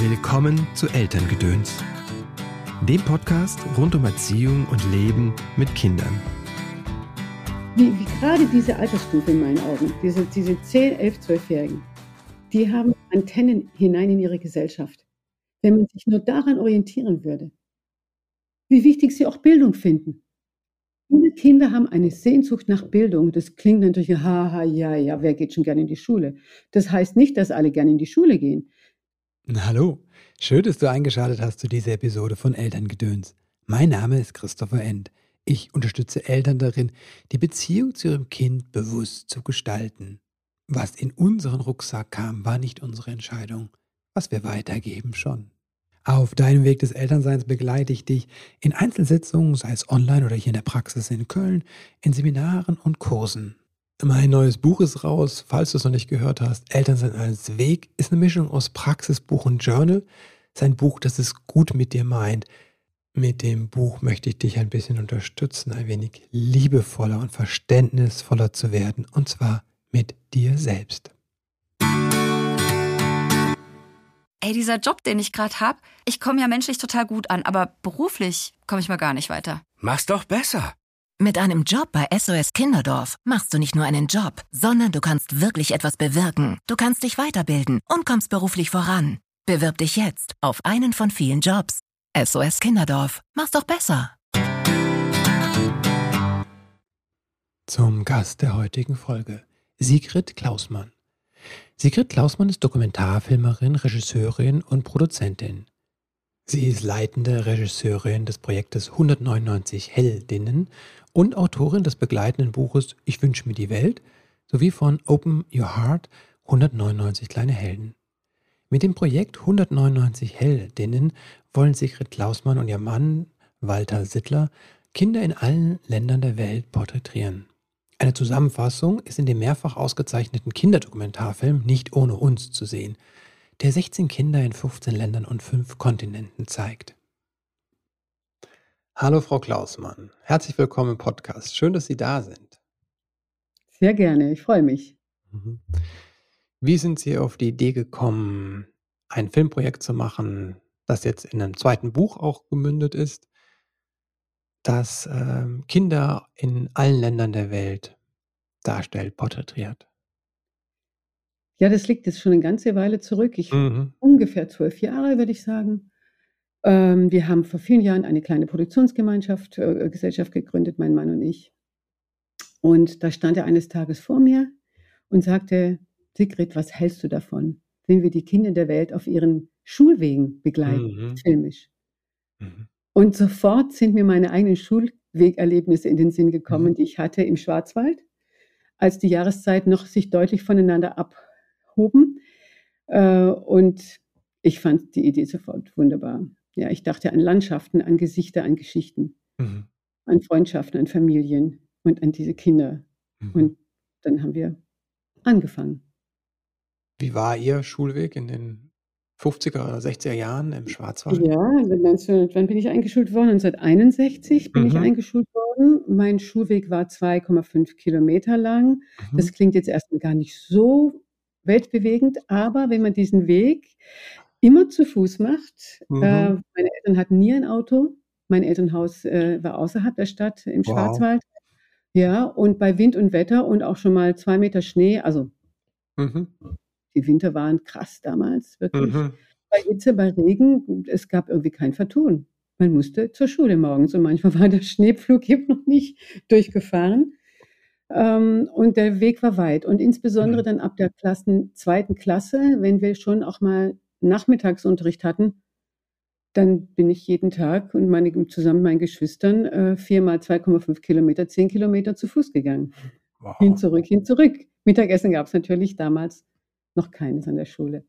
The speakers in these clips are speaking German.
Willkommen zu Elterngedöns, dem Podcast rund um Erziehung und Leben mit Kindern. Wie, wie gerade diese Altersstufe in meinen Augen, diese, diese 10, 11, 12-Jährigen, die haben Antennen hinein in ihre Gesellschaft. Wenn man sich nur daran orientieren würde, wie wichtig sie auch Bildung finden. Viele Kinder haben eine Sehnsucht nach Bildung. Das klingt natürlich, haha, ja, ja, wer geht schon gerne in die Schule? Das heißt nicht, dass alle gerne in die Schule gehen. Hallo, schön, dass du eingeschaltet hast zu dieser Episode von Elterngedöns. Mein Name ist Christopher End. Ich unterstütze Eltern darin, die Beziehung zu ihrem Kind bewusst zu gestalten. Was in unseren Rucksack kam, war nicht unsere Entscheidung. Was wir weitergeben, schon. Auf deinem Weg des Elternseins begleite ich dich in Einzelsitzungen, sei es online oder hier in der Praxis in Köln, in Seminaren und Kursen. Mein neues Buch ist raus, falls du es noch nicht gehört hast. Elternsein als Weg ist eine Mischung aus Praxisbuch und Journal. Es ist ein Buch, das es gut mit dir meint. Mit dem Buch möchte ich dich ein bisschen unterstützen, ein wenig liebevoller und verständnisvoller zu werden, und zwar mit dir selbst. Ey, dieser Job, den ich gerade habe, ich komme ja menschlich total gut an, aber beruflich komme ich mal gar nicht weiter. Mach's doch besser. Mit einem Job bei SOS Kinderdorf machst du nicht nur einen Job, sondern du kannst wirklich etwas bewirken. Du kannst dich weiterbilden und kommst beruflich voran. Bewirb dich jetzt auf einen von vielen Jobs. SOS Kinderdorf, mach's doch besser. Zum Gast der heutigen Folge, Sigrid Klausmann. Sigrid Klausmann ist Dokumentarfilmerin, Regisseurin und Produzentin. Sie ist leitende Regisseurin des Projektes 199 Heldinnen und Autorin des begleitenden Buches Ich wünsche mir die Welt sowie von Open Your Heart 199 kleine Helden. Mit dem Projekt 199 Heldinnen wollen Sigrid Klausmann und ihr Mann Walter Sittler Kinder in allen Ländern der Welt porträtieren. Eine Zusammenfassung ist in dem mehrfach ausgezeichneten Kinderdokumentarfilm Nicht ohne uns zu sehen, der 16 Kinder in 15 Ländern und 5 Kontinenten zeigt. Hallo Frau Klausmann, herzlich willkommen im Podcast. Schön, dass Sie da sind. Sehr gerne, ich freue mich. Mhm. Wie sind Sie auf die Idee gekommen, ein Filmprojekt zu machen, das jetzt in einem zweiten Buch auch gemündet ist? das ähm, Kinder in allen Ländern der Welt darstellt, porträtiert. Ja, das liegt jetzt schon eine ganze Weile zurück. Ich mhm. ungefähr zwölf Jahre, würde ich sagen. Ähm, wir haben vor vielen Jahren eine kleine Produktionsgemeinschaft, äh, Gesellschaft gegründet, mein Mann und ich. Und da stand er eines Tages vor mir und sagte, Sigrid, was hältst du davon, wenn wir die Kinder der Welt auf ihren Schulwegen begleiten, mhm. filmisch? Mhm. Und sofort sind mir meine eigenen Schulwegerlebnisse in den Sinn gekommen, mhm. die ich hatte im Schwarzwald, als die Jahreszeiten noch sich deutlich voneinander abhoben. Äh, und ich fand die Idee sofort wunderbar. Ja, ich dachte an Landschaften, an Gesichter, an Geschichten, mhm. an Freundschaften, an Familien und an diese Kinder. Mhm. Und dann haben wir angefangen. Wie war Ihr Schulweg in den 50er oder 60er Jahren im Schwarzwald? Ja, wann bin ich eingeschult worden? 1961 bin mhm. ich eingeschult worden. Mein Schulweg war 2,5 Kilometer lang. Mhm. Das klingt jetzt erstmal gar nicht so weltbewegend, aber wenn man diesen Weg immer zu Fuß macht, mhm. äh, meine Eltern hatten nie ein Auto. Mein Elternhaus äh, war außerhalb der Stadt im wow. Schwarzwald. Ja, und bei Wind und Wetter und auch schon mal zwei Meter Schnee, also mhm. Die Winter waren krass damals, wirklich. Mhm. Bei Hitze, bei Regen, es gab irgendwie kein Vertun. Man musste zur Schule morgens und manchmal war der Schneepflug eben noch nicht durchgefahren. Ähm, und der Weg war weit. Und insbesondere mhm. dann ab der Klassen, zweiten Klasse, wenn wir schon auch mal Nachmittagsunterricht hatten, dann bin ich jeden Tag und meine, zusammen mit meinen Geschwistern äh, viermal 2,5 Kilometer, zehn Kilometer zu Fuß gegangen. Wow. Hin, zurück, hin, zurück. Mittagessen gab es natürlich damals noch keines an der Schule.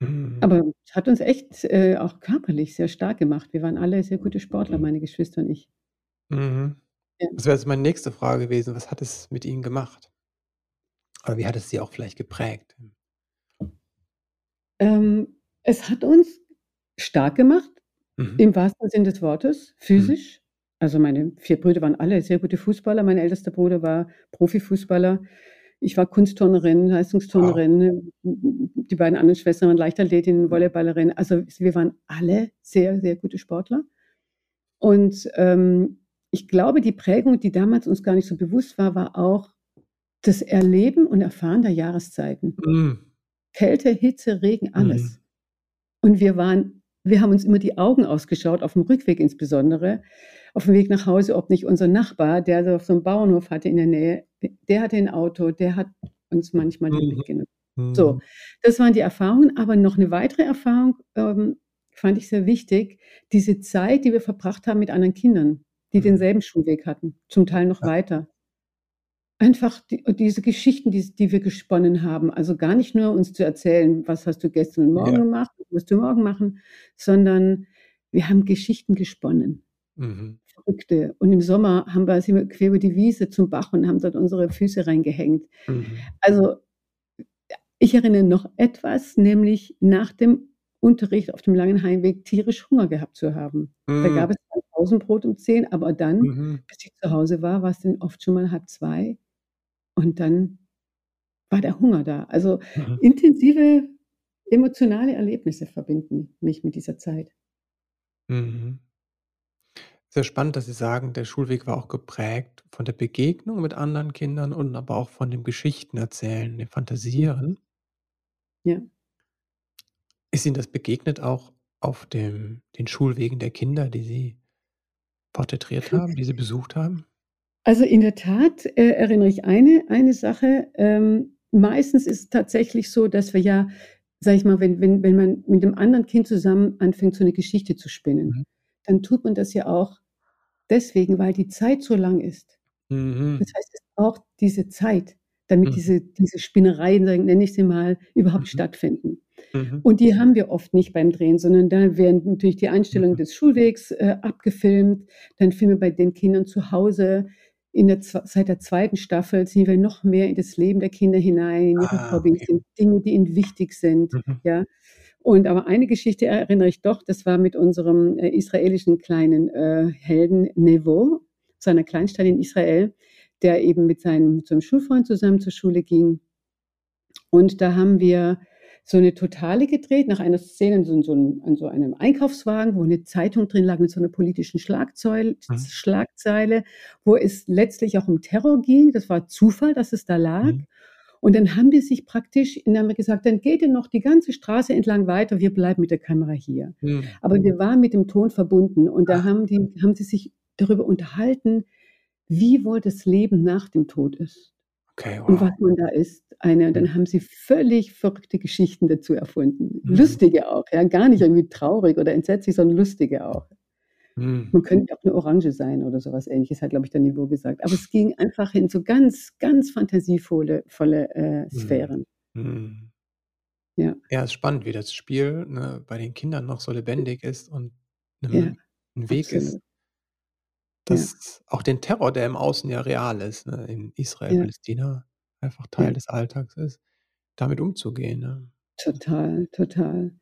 Mhm. Aber es hat uns echt äh, auch körperlich sehr stark gemacht. Wir waren alle sehr gute Sportler, mhm. meine Geschwister und ich. Mhm. Ja. Das wäre jetzt meine nächste Frage gewesen. Was hat es mit Ihnen gemacht? Oder wie hat es Sie auch vielleicht geprägt? Ähm, es hat uns stark gemacht, mhm. im wahrsten Sinne des Wortes, physisch. Mhm. Also meine vier Brüder waren alle sehr gute Fußballer. Mein ältester Bruder war Profifußballer ich war Kunstturnerin, Leistungsturnerin, die beiden anderen Schwestern waren Leichtathletinnen, Volleyballerin. Also wir waren alle sehr, sehr gute Sportler. Und ähm, ich glaube, die Prägung, die damals uns gar nicht so bewusst war, war auch das Erleben und Erfahren der Jahreszeiten. Mhm. Kälte, Hitze, Regen, alles. Mhm. Und wir waren, wir haben uns immer die Augen ausgeschaut, auf dem Rückweg insbesondere, auf dem Weg nach Hause, ob nicht unser Nachbar, der so auf so einem Bauernhof hatte in der Nähe, der hatte ein Auto, der hat uns manchmal Mhm. mitgenommen. Mhm. So, das waren die Erfahrungen, aber noch eine weitere Erfahrung ähm, fand ich sehr wichtig, diese Zeit, die wir verbracht haben mit anderen Kindern, die Mhm. denselben Schulweg hatten, zum Teil noch Ja. weiter. Einfach die, diese Geschichten, die, die wir gesponnen haben, also gar nicht nur uns zu erzählen, was hast du gestern und morgen Ja. gemacht, was wirst du morgen machen, sondern wir haben Geschichten gesponnen. Mhm. Verrückte. Und im Sommer haben wir, sind wir quer über die Wiese zum Bach und haben dort unsere Füße reingehängt. Mhm. Also ich erinnere noch etwas, nämlich nach dem Unterricht auf dem langen Heimweg tierisch Hunger gehabt zu haben. Da Mhm. gab es ein Pausenbrot um 10, aber dann, Mhm. bis ich zu Hause war, war es dann oft schon mal halb zwei. Und dann war der Hunger da. Also Mhm. intensive emotionale Erlebnisse verbinden mich mit dieser Zeit. Mhm. Sehr spannend, dass Sie sagen, der Schulweg war auch geprägt von der Begegnung mit anderen Kindern und aber auch von dem Geschichtenerzählen, dem Fantasieren. Ja. Ist Ihnen das begegnet auch auf dem den Schulwegen der Kinder, die Sie porträtiert haben, die Sie besucht haben? Also in der Tat äh, erinnere ich eine, eine Sache. Ähm, meistens ist es tatsächlich so, dass wir ja, sag ich mal, wenn, wenn, wenn man mit einem anderen Kind zusammen anfängt, so eine Geschichte zu spinnen, Mhm. dann tut man das ja auch deswegen, weil die Zeit so lang ist. Mhm. Das heißt, es braucht diese Zeit, damit Mhm. diese, diese Spinnereien, nenne ich sie mal, überhaupt Mhm. stattfinden. Mhm. Und die haben wir oft nicht beim Drehen, sondern da werden natürlich die Einstellungen Mhm. des Schulwegs äh, abgefilmt. Dann filmen wir bei den Kindern zu Hause. In der, seit der zweiten Staffel ziehen wir noch mehr in das Leben der Kinder hinein, in ihre Ah, Hobbys, okay. in Dinge, die ihnen wichtig sind. Mhm. Ja. Und aber eine Geschichte erinnere ich doch, das war mit unserem äh, israelischen kleinen äh, Helden Nevo, seiner Kleinstadt in Israel, der eben mit seinem, mit seinem Schulfreund zusammen zur Schule ging. Und da haben wir so eine Totale gedreht, nach einer Szene so, so einem, an so einem Einkaufswagen, wo eine Zeitung drin lag mit so einer politischen Schlagzeile, Mhm. Schlagzeile, wo es letztlich auch um Terror ging. Das war Zufall, dass es da lag. Mhm. Und dann haben die sich praktisch, dann haben wir gesagt, dann geht ihr noch die ganze Straße entlang weiter, wir bleiben mit der Kamera hier. Mhm. Aber wir waren mit dem Ton verbunden und da haben, die, haben sie sich darüber unterhalten, wie wohl das Leben nach dem Tod ist Okay, und wow. was man da ist. Eine, und dann haben sie völlig verrückte Geschichten dazu erfunden. Mhm. Lustige auch, ja, gar nicht irgendwie traurig oder entsetzlich, sondern lustige auch. Mhm. Man könnte auch eine Orange sein oder sowas ähnliches, hat, glaube ich, der Niveau gesagt. Aber es ging einfach in so ganz, ganz fantasievolle volle, äh, Mhm. Sphären. Mhm. Ja. Ja, ist spannend, wie das Spiel, ne, bei den Kindern noch so lebendig ist und 'nem Ja, 'n Weg ist absolut. Ja. dass auch den Terror, der im Außen ja real ist, ne, in Israel, Ja. Palästina, einfach Teil Ja. des Alltags ist, damit umzugehen, ne? Total, total.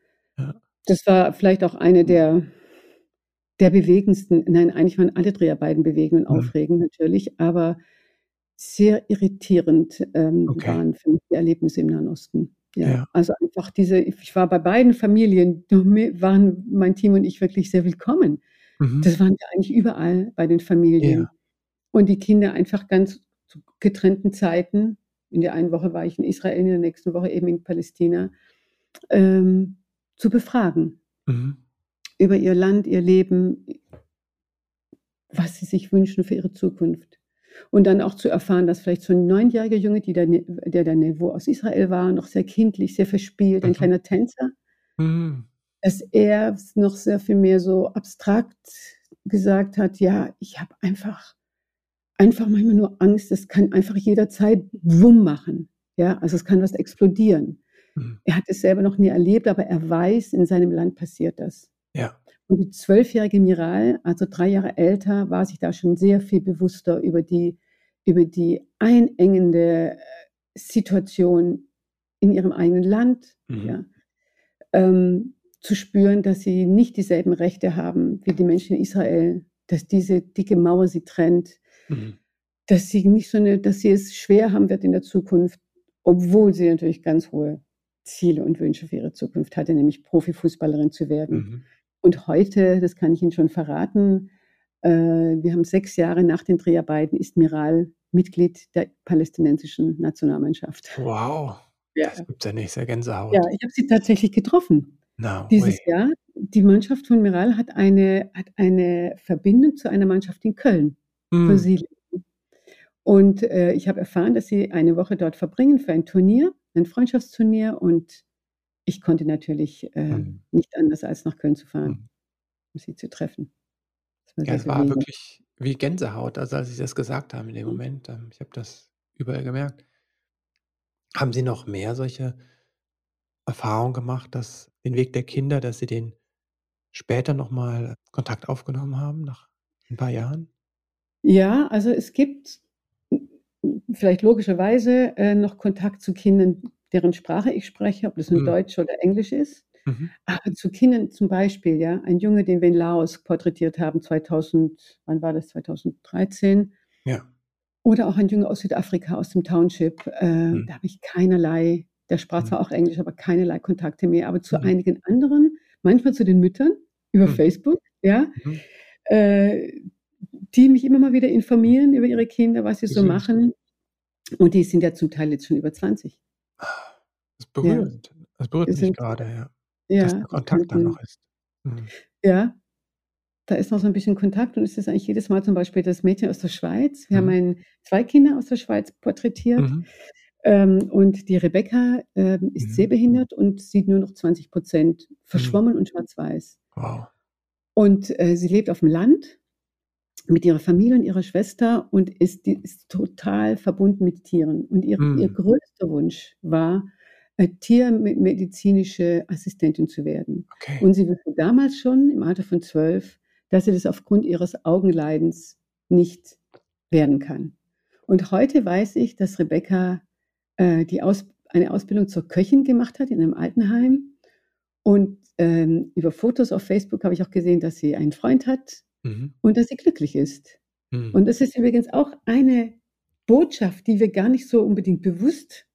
Das war vielleicht auch eine der der bewegendsten nein, eigentlich waren alle Dreharbeiten bewegend und aufregend natürlich, aber sehr irritierend, ähm, Okay. waren für mich die Erlebnisse im Nahen Osten. Ja, Ja. also einfach diese ich war bei beiden Familien, waren mein Team und ich wirklich sehr willkommen. Mhm. Das waren wir eigentlich überall bei den Familien. Ja. Und die Kinder einfach ganz zu getrennten Zeiten. In der einen Woche war ich in Israel, in der nächsten Woche eben in Palästina, ähm, zu befragen Mhm. über ihr Land, ihr Leben, was sie sich wünschen für ihre Zukunft. Und dann auch zu erfahren, dass vielleicht so ein neunjähriger Junge, die der, Ne- der der Nevo aus Israel war, noch sehr kindlich, sehr verspielt, ein Mhm. kleiner Tänzer, Mhm. Dass er noch sehr viel mehr so abstrakt gesagt hat, ja, ich habe einfach, einfach manchmal nur Angst, es kann einfach jederzeit Wumm machen. Ja, also es kann was explodieren. Mhm. Er hat es selber noch nie erlebt, aber er weiß, in seinem Land passiert das. Ja. Und die zwölfjährige Miral, also drei Jahre älter, war sich da schon sehr viel bewusster über die, über die einengende äh, Situation in ihrem eigenen Land. Mhm. Ja. Ähm, zu spüren, dass sie nicht dieselben Rechte haben wie die Menschen in Israel, dass diese dicke Mauer sie trennt, Mhm. dass sie nicht so eine, dass sie es schwer haben wird in der Zukunft, obwohl sie natürlich ganz hohe Ziele und Wünsche für ihre Zukunft hatte, nämlich Profifußballerin zu werden. Mhm. Und heute, das kann ich Ihnen schon verraten, äh, wir haben sechs Jahre nach den Dreharbeiten, ist Miral Mitglied der palästinensischen Nationalmannschaft. Wow. Ja. Das gibt ja nicht, sehr Gänsehaut. Ja, ich habe sie tatsächlich getroffen. No, dieses. Jahr. Die Mannschaft von Miral hat eine, hat eine Verbindung zu einer Mannschaft in Köln. Mm. Sie und äh, ich habe erfahren, dass sie eine Woche dort verbringen für ein Turnier, ein Freundschaftsturnier. Und ich konnte natürlich äh, mm. nicht anders, als nach Köln zu fahren, mm. um sie zu treffen. Das war, ja, es war wirklich wie Gänsehaut, also als Sie das gesagt haben in dem Moment. Ähm, ich habe das überall gemerkt. Haben Sie noch mehr solche Erfahrungen gemacht, dass den Weg der Kinder, dass Sie den später nochmal Kontakt aufgenommen haben, nach ein paar Jahren? Ja, also es gibt vielleicht logischerweise äh, noch Kontakt zu Kindern, deren Sprache ich spreche, ob das nun mhm. Deutsch oder Englisch ist. Mhm. Aber zu Kindern zum Beispiel, ja, ein Junge, den wir in Laos porträtiert haben, 2000, wann war das, 2013? Ja. Oder auch ein Junge aus Südafrika, aus dem Township. Äh, mhm. Da habe ich keinerlei, der sprach zwar mhm. auch Englisch, aber keinerlei Kontakte mehr. Aber zu mhm. einigen anderen, manchmal zu den Müttern über mhm. Facebook, ja, äh, die mich immer mal wieder informieren über ihre Kinder, was sie so machen. Und die sind ja zum Teil jetzt schon über 20. Das berührt. Ja. Das berührt mich gerade, ja. Ja, Dass der Kontakt dann noch ist. Mhm. Ja, da ist noch so ein bisschen Kontakt und es ist eigentlich jedes Mal zum Beispiel das Mädchen aus der Schweiz. Wir mhm. haben ein, zwei Kinder aus der Schweiz porträtiert. Mhm. Ähm, und die Rebecca ähm, ist mhm. sehbehindert und sieht nur noch 20 Prozent verschwommen mhm. und schwarz-weiß. Wow. Und äh, sie lebt auf dem Land mit ihrer Familie und ihrer Schwester und ist, ist total verbunden mit Tieren. Und ihr, ihr mhm. größter Wunsch war, äh, tiermedizinische Assistentin zu werden. Okay. Und sie wusste damals schon, im Alter von zwölf, dass sie das aufgrund ihres Augenleidens nicht werden kann. Und heute weiß ich, dass Rebecca äh, die Aus eine Ausbildung zur Köchin gemacht hat in einem Altenheim. Und ähm, über Fotos auf Facebook habe ich auch gesehen, dass sie einen Freund hat mhm. und dass sie glücklich ist. Mhm. Und das ist übrigens auch eine Botschaft, die wir gar nicht so unbedingt bewusst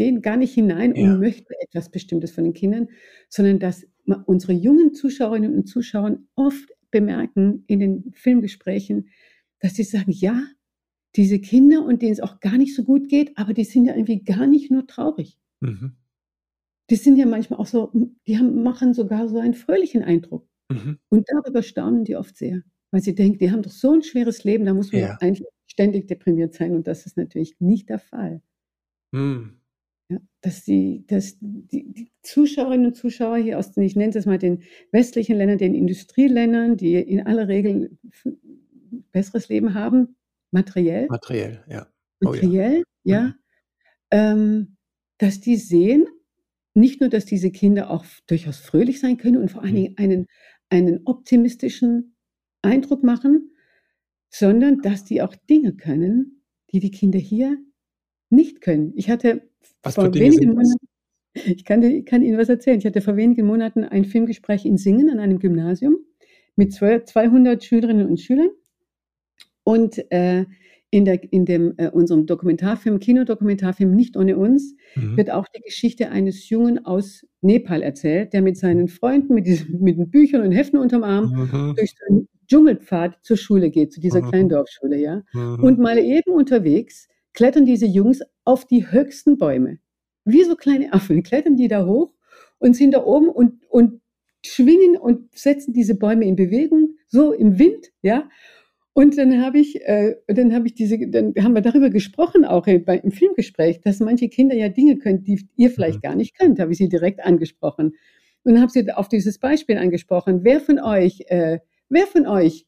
gehen gar nicht hinein und möchten etwas Bestimmtes von den Kindern, sondern dass unsere jungen Zuschauerinnen und Zuschauer oft bemerken in den Filmgesprächen, dass sie sagen, ja, diese Kinder und denen es auch gar nicht so gut geht, aber die sind ja irgendwie gar nicht nur traurig. Mhm. Die sind ja manchmal auch so, die haben, machen sogar so einen fröhlichen Eindruck. Mhm. Und darüber staunen die oft sehr, weil sie denken, die haben doch so ein schweres Leben, da muss man ja. eigentlich ständig deprimiert sein und das ist natürlich nicht der Fall. Mhm. Ja, dass die, dass die, die, Zuschauerinnen und Zuschauer hier aus den, ich nenne es mal den westlichen Ländern, den Industrieländern, die in aller Regel besseres Leben haben, materiell. Materiell, ja. Oh, materiell, ja. ja mhm. ähm, dass die sehen, nicht nur, dass diese Kinder auch durchaus fröhlich sein können und vor allen mhm. Dingen einen, einen optimistischen Eindruck machen, sondern dass die auch Dinge können, die die Kinder hier nicht können. Ich hatte was vor wenigen Monaten, ich kann, kann, Ihnen was erzählen. Ich hatte vor wenigen Monaten ein Filmgespräch in Singen an einem Gymnasium mit 200 Schülerinnen und Schülern. Und äh, in, der, in dem, äh, unserem Dokumentarfilm, Kinodokumentarfilm Nicht ohne uns, mhm. wird auch die Geschichte eines Jungen aus Nepal erzählt, der mit seinen Freunden, mit, diesen, mit den Büchern und Heften unterm Arm, mhm. durch den Dschungelpfad zur Schule geht, zu dieser mhm. kleinen Dorfschule, ja. Mhm. Und mal eben unterwegs klettern diese Jungs auf die höchsten Bäume. Wie so kleine Affen klettern die da hoch und sind da oben und, und schwingen und setzen diese Bäume in Bewegung, so im Wind, ja. Und dann habe ich, äh, dann habe ich diese, dann haben wir darüber gesprochen, auch im, im Filmgespräch, dass manche Kinder ja Dinge können, die ihr vielleicht mhm. gar nicht könnt, habe ich sie direkt angesprochen. Und habe sie auf dieses Beispiel angesprochen. Wer von euch, äh, wer von euch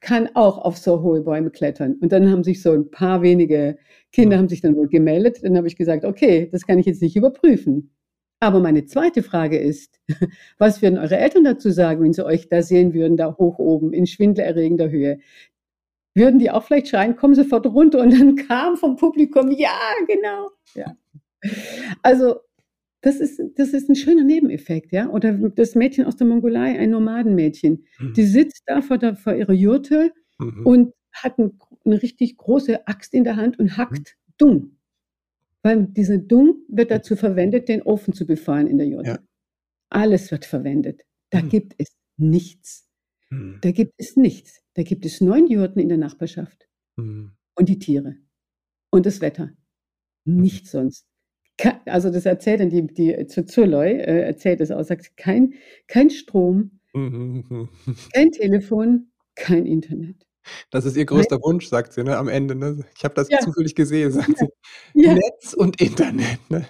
kann auch auf so hohe Bäume klettern. Und dann haben sich so ein paar wenige Kinder haben sich dann wohl gemeldet. Dann habe ich gesagt, okay, das kann ich jetzt nicht überprüfen. Aber meine zweite Frage ist, was würden eure Eltern dazu sagen, wenn sie euch da sehen würden, da hoch oben in schwindelerregender Höhe? Würden die auch vielleicht schreien, komm sofort runter? Und dann kam vom Publikum, ja, genau. Ja. Also das ist, das ist ein schöner Nebeneffekt, ja. Oder das Mädchen aus der Mongolei, ein Nomadenmädchen, mhm. die sitzt da vor, der, vor ihrer Jurte mhm. und hat ein, eine richtig große Axt in der Hand und hackt mhm. Dung. Weil diese Dung wird dazu verwendet, den Ofen zu befeuern in der Jurte. Ja. Alles wird verwendet. Da mhm. gibt es nichts. Mhm. Da gibt es nichts. Da gibt es neun Jurten in der Nachbarschaft. Mhm. Und die Tiere. Und das Wetter. Mhm. Nichts sonst. Also das erzählt dann die, die zu Zurloy, äh, erzählt es auch, sagt, kein, kein Strom, kein Telefon, kein Internet. Das ist ihr größter Wunsch, sagt sie ne, am Ende. Ne? Ich habe das ja. zufällig gesehen, sagt ja. sie. Ja. Netz und Internet. Ne?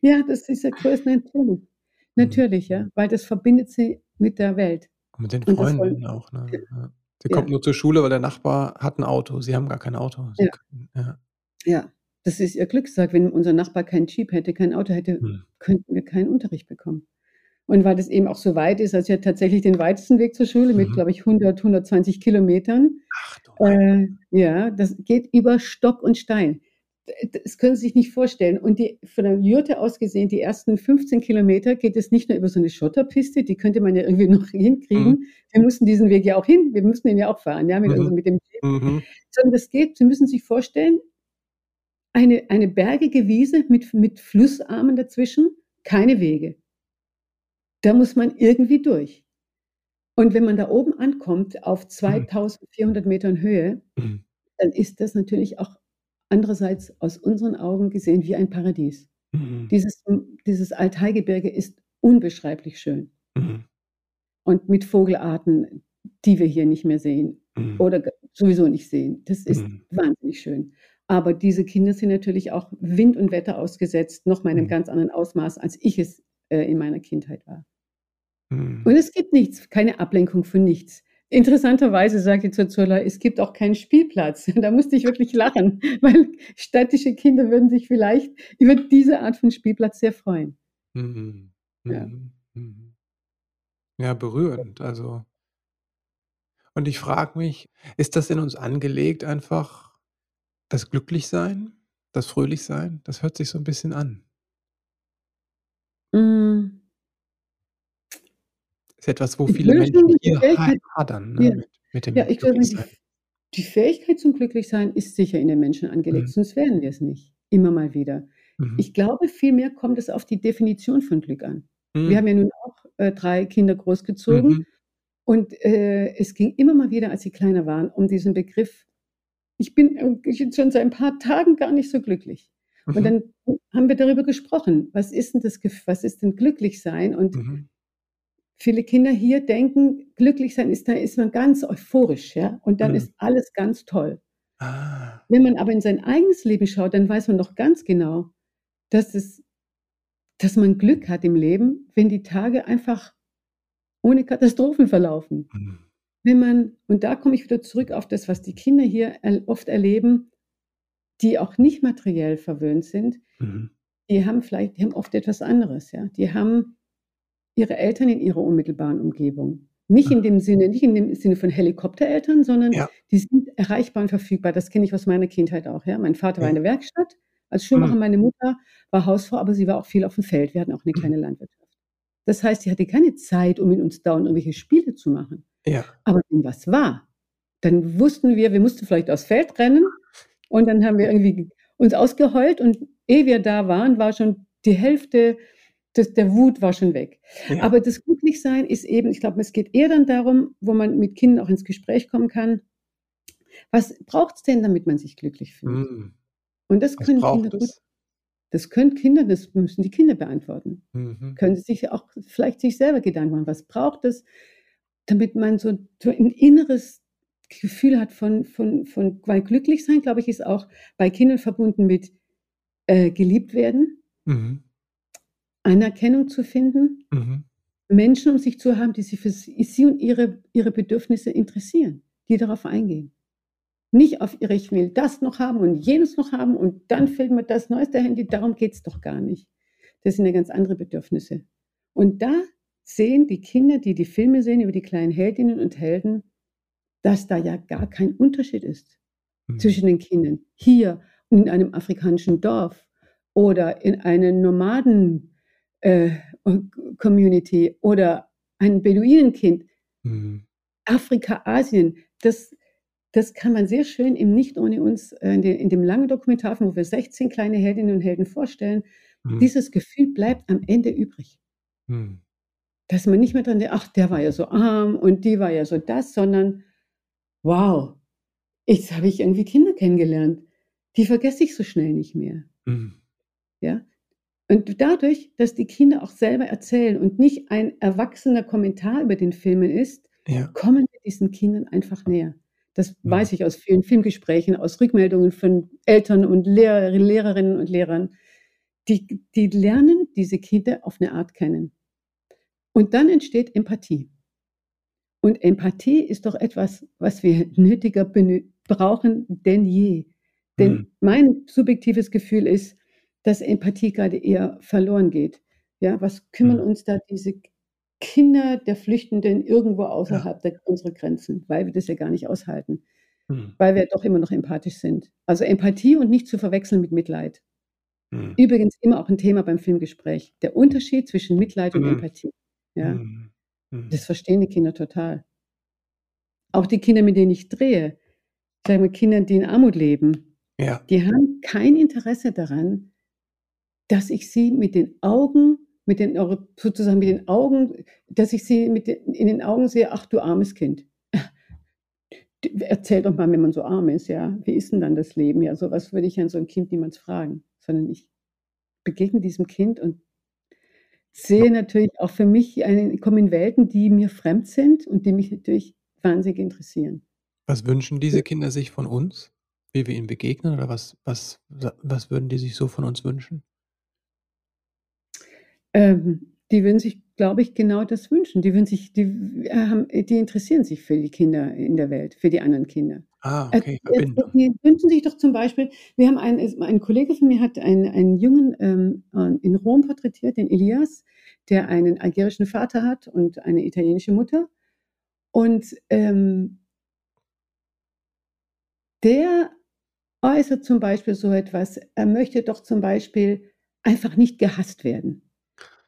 Ja, das ist ihr größte natürlich. Natürlich, ja, weil das verbindet sie mit der Welt. Und mit den Freunden auch. Ne? Sie kommt nur zur Schule, weil der Nachbar hat ein Auto. Sie haben gar kein Auto. Ja. Können, ja. das ist ihr Glückstag. Wenn unser Nachbar keinen Jeep hätte, kein Auto hätte, hm. könnten wir keinen Unterricht bekommen. Und weil das eben auch so weit ist, also ja tatsächlich den weitesten Weg zur Schule mit, mhm. glaube ich, 100, 120 Kilometern. Ach du äh, ja, das geht über Stock und Stein das können Sie sich nicht vorstellen. Und die, von der Jurte aus gesehen, die ersten 15 Kilometer geht es nicht nur über so eine Schotterpiste, die könnte man ja irgendwie noch hinkriegen. Mhm. Wir mussten diesen Weg ja auch hin, wir mussten ihn ja auch fahren, ja, mit, mhm. also mit dem Jeep. Mhm. Sondern das geht, Sie müssen sich vorstellen, eine, eine bergige Wiese mit, mit Flussarmen dazwischen, keine Wege. Da muss man irgendwie durch. Und wenn man da oben ankommt, auf 2400 mhm. Metern Höhe, mhm. dann ist das natürlich auch andererseits aus unseren Augen gesehen wie ein Paradies. Mhm. Dieses, dieses Altheigebirge ist unbeschreiblich schön. Mhm. Und mit Vogelarten, die wir hier nicht mehr sehen mhm. oder sowieso nicht sehen. Das ist wahnsinnig schön. Aber diese Kinder sind natürlich auch Wind und Wetter ausgesetzt, noch mal in einem ganz anderen Ausmaß, als ich es äh, in meiner Kindheit war. Mhm. Und es gibt nichts, keine Ablenkung für nichts. Interessanterweise sagte Zuzula, es gibt auch keinen Spielplatz. Da musste ich wirklich lachen, weil städtische Kinder würden sich vielleicht über diese Art von Spielplatz sehr freuen. Mhm. Ja. Mhm. ja, berührend. Also. Und ich frage mich, ist das in uns angelegt, einfach das Glücklichsein, das Fröhlichsein? Das hört sich so ein bisschen an. Mhm ist etwas, wo viele Menschen hier hadern ne, ja. mit, mit, dem ja, ich glaube, die, die, Fähigkeit zum Glücklichsein ist sicher in den Menschen angelegt, mhm. sonst wären wir es nicht. Immer mal wieder. Mhm. Ich glaube, vielmehr kommt es auf die Definition von Glück an. Mhm. Wir haben ja nun auch äh, drei Kinder großgezogen. Mhm. Und äh, es ging immer mal wieder, als sie kleiner waren, um diesen Begriff, ich bin schon seit ein paar Tagen gar nicht so glücklich. Und mhm. dann haben wir darüber gesprochen, was ist denn das, was ist denn glücklich sein? Und mhm viele Kinder hier denken, glücklich sein ist, da ist man ganz euphorisch, ja, und dann mhm. ist alles ganz toll. Ah. Wenn man aber in sein eigenes Leben schaut, dann weiß man doch ganz genau, dass es, dass man Glück hat im Leben, wenn die Tage einfach ohne Katastrophen verlaufen. Mhm. Wenn man, und da komme ich wieder zurück auf das, was die Kinder hier oft erleben, die auch nicht materiell verwöhnt sind, mhm. die haben vielleicht, die haben oft etwas anderes, ja. Die haben ihre Eltern in ihrer unmittelbaren Umgebung. Nicht in dem Sinne, nicht in dem Sinne von Helikoptereltern, sondern ja. die sind erreichbar und verfügbar. Das kenne ich aus meiner Kindheit auch. Ja. Mein Vater ja. war in der Werkstatt als Schuhmacher, mhm. meine Mutter war Hausfrau, aber sie war auch viel auf dem Feld. Wir hatten auch eine kleine Landwirtschaft. Das heißt, sie hatte keine Zeit, um mit uns dauernd irgendwelche Spiele zu machen. Ja. Aber wenn was war, dann wussten wir, wir mussten vielleicht aufs Feld rennen und dann haben wir irgendwie uns ausgeheult und ehe wir da waren, war schon die Hälfte das, der Wut war schon weg. Ja. Aber das Glücklichsein ist eben, ich glaube, es geht eher dann darum, wo man mit Kindern auch ins Gespräch kommen kann. Was braucht es denn, damit man sich glücklich fühlt? Mm. Und das können Kinder gut. Das können Kinder, das müssen die Kinder beantworten. Mhm. Können sie sich auch vielleicht sich selber Gedanken machen, was braucht es, damit man so, so ein inneres Gefühl hat von, von, von, weil glücklich sein, glaube ich, ist auch bei Kindern verbunden mit äh, geliebt werden. Mhm. Anerkennung zu finden, mhm. Menschen um sich zu haben, die sich für sie und ihre, ihre Bedürfnisse interessieren, die darauf eingehen. Nicht auf ihre, ich will das noch haben und jenes noch haben und dann fällt mir das neueste Handy, darum geht es doch gar nicht. Das sind ja ganz andere Bedürfnisse. Und da sehen die Kinder, die die Filme sehen über die kleinen Heldinnen und Helden, dass da ja gar kein Unterschied ist mhm. zwischen den Kindern hier und in einem afrikanischen Dorf oder in einem Nomaden äh, Community oder ein Beduinenkind, mhm. Afrika, Asien, das, das kann man sehr schön im Nicht ohne uns, äh, in, den, in dem langen Dokumentarfilm, wo wir 16 kleine Heldinnen und Helden vorstellen, mhm. dieses Gefühl bleibt am Ende übrig. Mhm. Dass man nicht mehr dran denkt, ach, der war ja so arm und die war ja so das, sondern wow, jetzt habe ich irgendwie Kinder kennengelernt. Die vergesse ich so schnell nicht mehr. Mhm. Ja. Und dadurch, dass die Kinder auch selber erzählen und nicht ein erwachsener Kommentar über den Filmen ist, ja. kommen wir diesen Kindern einfach näher. Das ja. weiß ich aus vielen Filmgesprächen, aus Rückmeldungen von Eltern und Lehrer, Lehrerinnen und Lehrern. Die, die lernen diese Kinder auf eine Art kennen. Und dann entsteht Empathie. Und Empathie ist doch etwas, was wir nötiger brauchen denn je. Denn mhm. mein subjektives Gefühl ist, dass Empathie gerade eher verloren geht. Ja, was kümmern mhm. uns da diese Kinder der Flüchtenden irgendwo außerhalb ja. der, unserer Grenzen, weil wir das ja gar nicht aushalten, mhm. weil wir doch immer noch empathisch sind. Also Empathie und nicht zu verwechseln mit Mitleid. Mhm. Übrigens immer auch ein Thema beim Filmgespräch. Der Unterschied zwischen Mitleid und mhm. Empathie. Ja, mhm. Mhm. das verstehen die Kinder total. Auch die Kinder, mit denen ich drehe, sagen wir Kinder, die in Armut leben, ja. die haben kein Interesse daran, dass ich sie mit den Augen mit den, sozusagen mit den Augen, dass ich sie mit den, in den Augen sehe, ach du armes Kind. Erzähl doch mal, wenn man so arm ist, ja, wie ist denn dann das Leben? Ja, sowas würde ich an so ein Kind niemals fragen, sondern ich begegne diesem Kind und sehe natürlich auch für mich, eine, komme in Welten, die mir fremd sind und die mich natürlich wahnsinnig interessieren. Was wünschen diese Kinder sich von uns, wie wir ihnen begegnen oder was, was, was würden die sich so von uns wünschen? Ähm, die würden sich, glaube ich, genau das wünschen. Die, würden sich, die, äh, haben, die interessieren sich für die Kinder in der Welt, für die anderen Kinder. Ah, äh, okay. Äh, die wünschen sich doch zum Beispiel, wir haben einen, ein Kollege von mir hat einen, einen Jungen ähm, in Rom porträtiert, den Elias, der einen algerischen Vater hat und eine italienische Mutter. Und ähm, der äußert zum Beispiel so etwas, er möchte doch zum Beispiel einfach nicht gehasst werden.